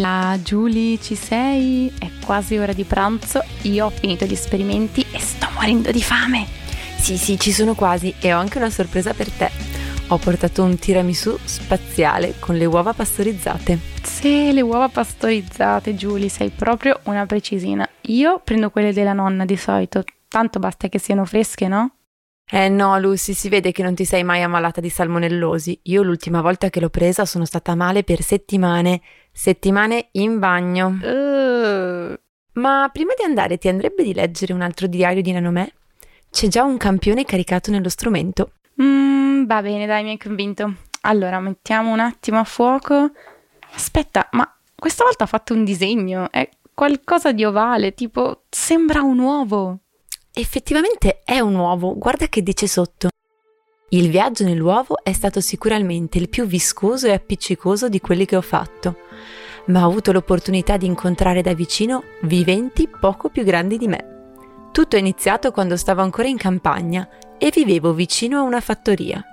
là, Julie, ci sei? È quasi ora di pranzo, io ho finito gli esperimenti e sto morendo di fame. Sì, sì, ci sono quasi e ho anche una sorpresa per te. Ho portato un tiramisù spaziale con le uova pastorizzate. Sì, le uova pastorizzate, Julie, sei proprio una precisina. Io prendo quelle della nonna di solito, tanto basta che siano fresche, no? Eh no, Lucy, si vede che non ti sei mai ammalata di salmonellosi. Io l'ultima volta che l'ho presa sono stata male per settimane. Settimane in bagno. Uh. Ma prima di andare ti andrebbe di leggere un altro diario di Nanomè? C'è già un campione caricato nello strumento. Mm, va bene, dai, mi hai convinto. Allora, mettiamo un attimo a fuoco. Aspetta, ma questa volta ha fatto un disegno. È qualcosa di ovale, tipo sembra un uovo. Effettivamente è un uovo, guarda che dice sotto. Il viaggio nell'uovo è stato sicuramente il più viscoso e appiccicoso di quelli che ho fatto, ma ho avuto l'opportunità di incontrare da vicino viventi poco più grandi di me. Tutto è iniziato quando stavo ancora in campagna e vivevo vicino a una fattoria.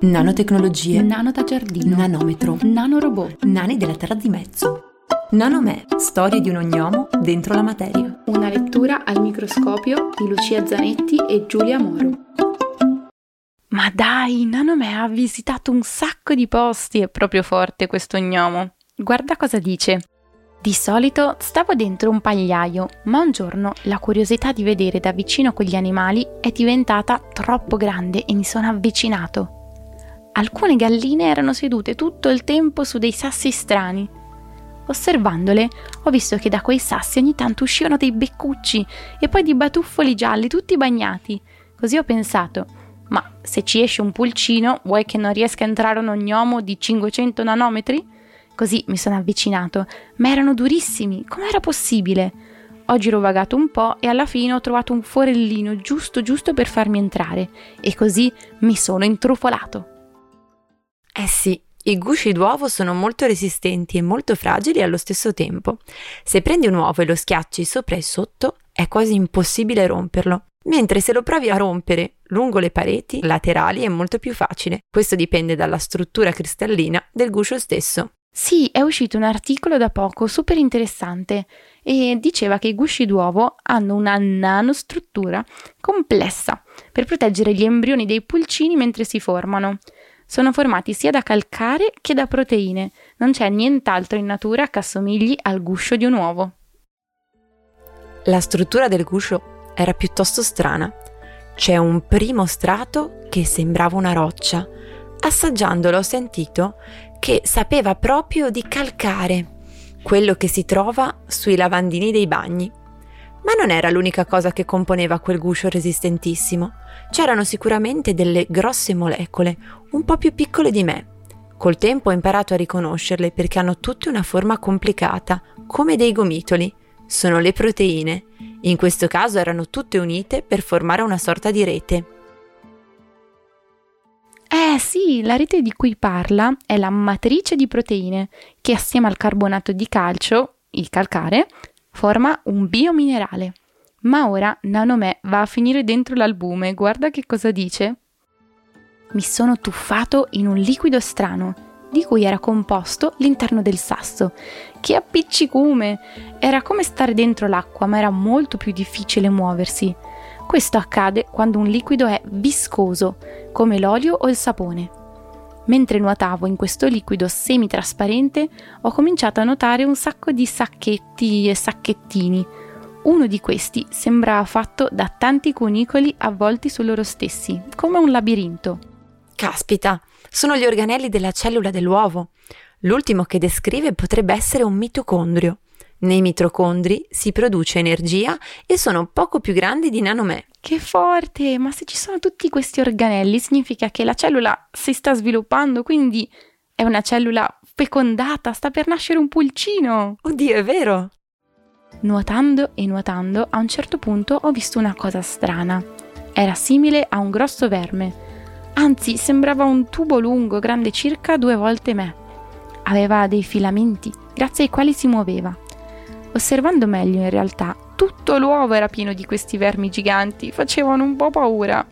Nanotecnologie, Nano da giardino, nanometro, nanorobot, nani della terra di mezzo. Nanomè, storie di un ognomo dentro la materia. Una lettura al microscopio di Lucia Zanetti e Giulia Moro. Ma dai, Nanome ha visitato un sacco di posti, è proprio forte questo gnomo. Guarda cosa dice. Di solito stavo dentro un pagliaio, ma un giorno la curiosità di vedere da vicino quegli animali è diventata troppo grande e mi sono avvicinato. Alcune galline erano sedute tutto il tempo su dei sassi strani. Osservandole, ho visto che da quei sassi ogni tanto uscivano dei beccucci e poi dei batuffoli gialli tutti bagnati. Così ho pensato, ma se ci esce un pulcino, vuoi che non riesca a entrare un ognomo di 500 nanometri? Così mi sono avvicinato, ma erano durissimi, com'era possibile? Ho girovagato un po' e alla fine ho trovato un forellino giusto giusto per farmi entrare e così mi sono intrufolato. Eh sì, i gusci d'uovo sono molto resistenti e molto fragili allo stesso tempo. Se prendi un uovo e lo schiacci sopra e sotto, è quasi impossibile romperlo. Mentre se lo provi a rompere lungo le pareti laterali è molto più facile. Questo dipende dalla struttura cristallina del guscio stesso. Sì, è uscito un articolo da poco super interessante e diceva che i gusci d'uovo hanno una nanostruttura complessa per proteggere gli embrioni dei pulcini mentre si formano. Sono formati sia da calcare che da proteine. Non c'è nient'altro in natura che assomigli al guscio di un uovo. La struttura del guscio era piuttosto strana. C'è un primo strato che sembrava una roccia. Assaggiandolo ho sentito che sapeva proprio di calcare, quello che si trova sui lavandini dei bagni. Ma non era l'unica cosa che componeva quel guscio resistentissimo. C'erano sicuramente delle grosse molecole, un po' più piccole di me. Col tempo ho imparato a riconoscerle perché hanno tutte una forma complicata, come dei gomitoli. Sono le proteine. In questo caso erano tutte unite per formare una sorta di rete. Eh sì, la rete di cui parla è la matrice di proteine, che assieme al carbonato di calcio, il calcare, forma un biominerale. Ma ora Nanome va a finire dentro l'albume, guarda che cosa dice. Mi sono tuffato in un liquido strano, di cui era composto l'interno del sasso. Che appiccicume! Era come stare dentro l'acqua, ma era molto più difficile muoversi. Questo accade quando un liquido è viscoso, come l'olio o il sapone. Mentre nuotavo in questo liquido semitrasparente, ho cominciato a notare un sacco di sacchetti e sacchettini. Uno di questi sembrava fatto da tanti cunicoli avvolti su loro stessi, come un labirinto. Caspita, sono gli organelli della cellula dell'uovo. L'ultimo che descrive potrebbe essere un mitocondrio. Nei mitocondri si produce energia e sono poco più grandi di nanomè. Che forte! Ma se ci sono tutti questi organelli significa che la cellula si sta sviluppando, quindi è una cellula fecondata, sta per nascere un pulcino. Oddio, è vero! Nuotando e nuotando, a un certo punto ho visto una cosa strana. Era simile a un grosso verme. Anzi, sembrava un tubo lungo, grande circa due volte me. Aveva dei filamenti, grazie ai quali si muoveva. Osservando meglio, in realtà, tutto l'uovo era pieno di questi vermi giganti, facevano un po' paura.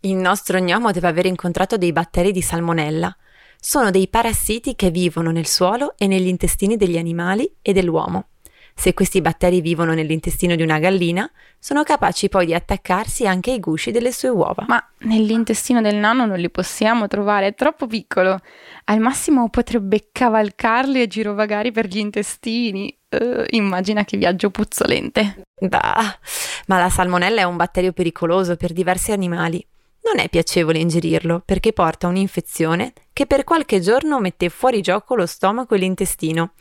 Il nostro gnomo deve aver incontrato dei batteri di salmonella. sono dei parassiti che vivono nel suolo e negli intestini degli animali e dell'uomo. Se questi batteri vivono nell'intestino di una gallina, sono capaci poi di attaccarsi anche ai gusci delle sue uova. Ma nell'intestino del nano non li possiamo trovare, è troppo piccolo. Al massimo potrebbe cavalcarli e girovagare per gli intestini. Uh, immagina che viaggio puzzolente. Bah, ma la salmonella è un batterio pericoloso per diversi animali. Non è piacevole ingerirlo perché porta un'infezione che per qualche giorno mette fuori gioco lo stomaco e l'intestino.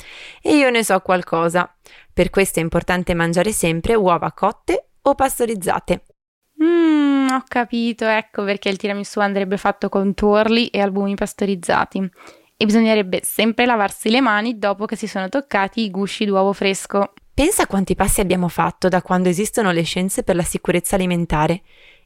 E io ne so qualcosa. Per questo è importante mangiare sempre uova cotte o pastorizzate. Mmm, ho capito, ecco perché il tiramisù andrebbe fatto con tuorli e albumi pastorizzati. E bisognerebbe sempre lavarsi le mani dopo che si sono toccati i gusci d'uovo fresco. Pensa quanti passi abbiamo fatto da quando esistono le scienze per la sicurezza alimentare.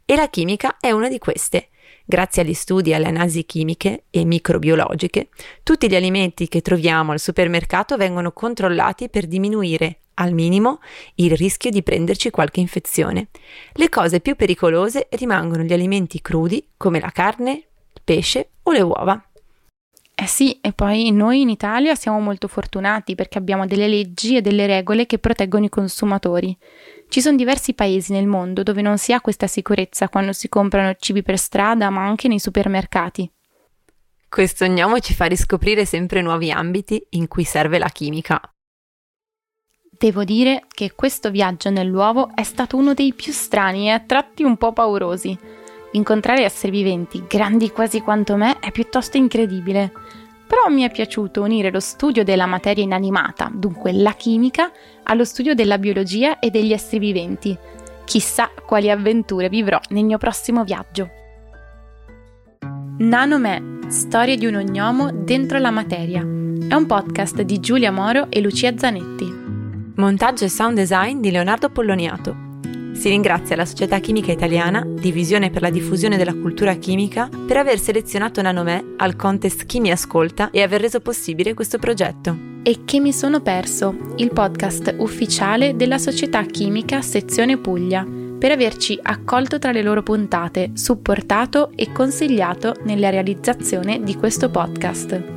E la chimica è una di queste. Grazie agli studi e alle analisi chimiche e microbiologiche, tutti gli alimenti che troviamo al supermercato vengono controllati per diminuire al minimo il rischio di prenderci qualche infezione. Le cose più pericolose rimangono gli alimenti crudi come la carne, il pesce o le uova. Eh sì, e poi noi in Italia siamo molto fortunati perché abbiamo delle leggi e delle regole che proteggono i consumatori. Ci sono diversi paesi nel mondo dove non si ha questa sicurezza quando si comprano cibi per strada, ma anche nei supermercati. Questo gnomo ci fa riscoprire sempre nuovi ambiti in cui serve la chimica. Devo dire che questo viaggio nell'uovo è stato uno dei più strani e a tratti un po' paurosi. Incontrare esseri viventi, grandi quasi quanto me, è piuttosto incredibile. Però mi è piaciuto unire lo studio della materia inanimata, dunque la chimica, allo studio della biologia e degli esseri viventi. Chissà quali avventure vivrò nel mio prossimo viaggio. Nanome, storia di un ognomo dentro la materia. È un podcast di Giulia Moro e Lucia Zanetti. Montaggio e sound design di Leonardo Polloniato. Si ringrazia la Società Chimica Italiana, Divisione per la diffusione della cultura chimica, per aver selezionato Nanomè al contest Chi mi ascolta e aver reso possibile questo progetto. E Che mi sono perso, il podcast ufficiale della Società Chimica Sezione Puglia, per averci accolto tra le loro puntate, supportato e consigliato nella realizzazione di questo podcast.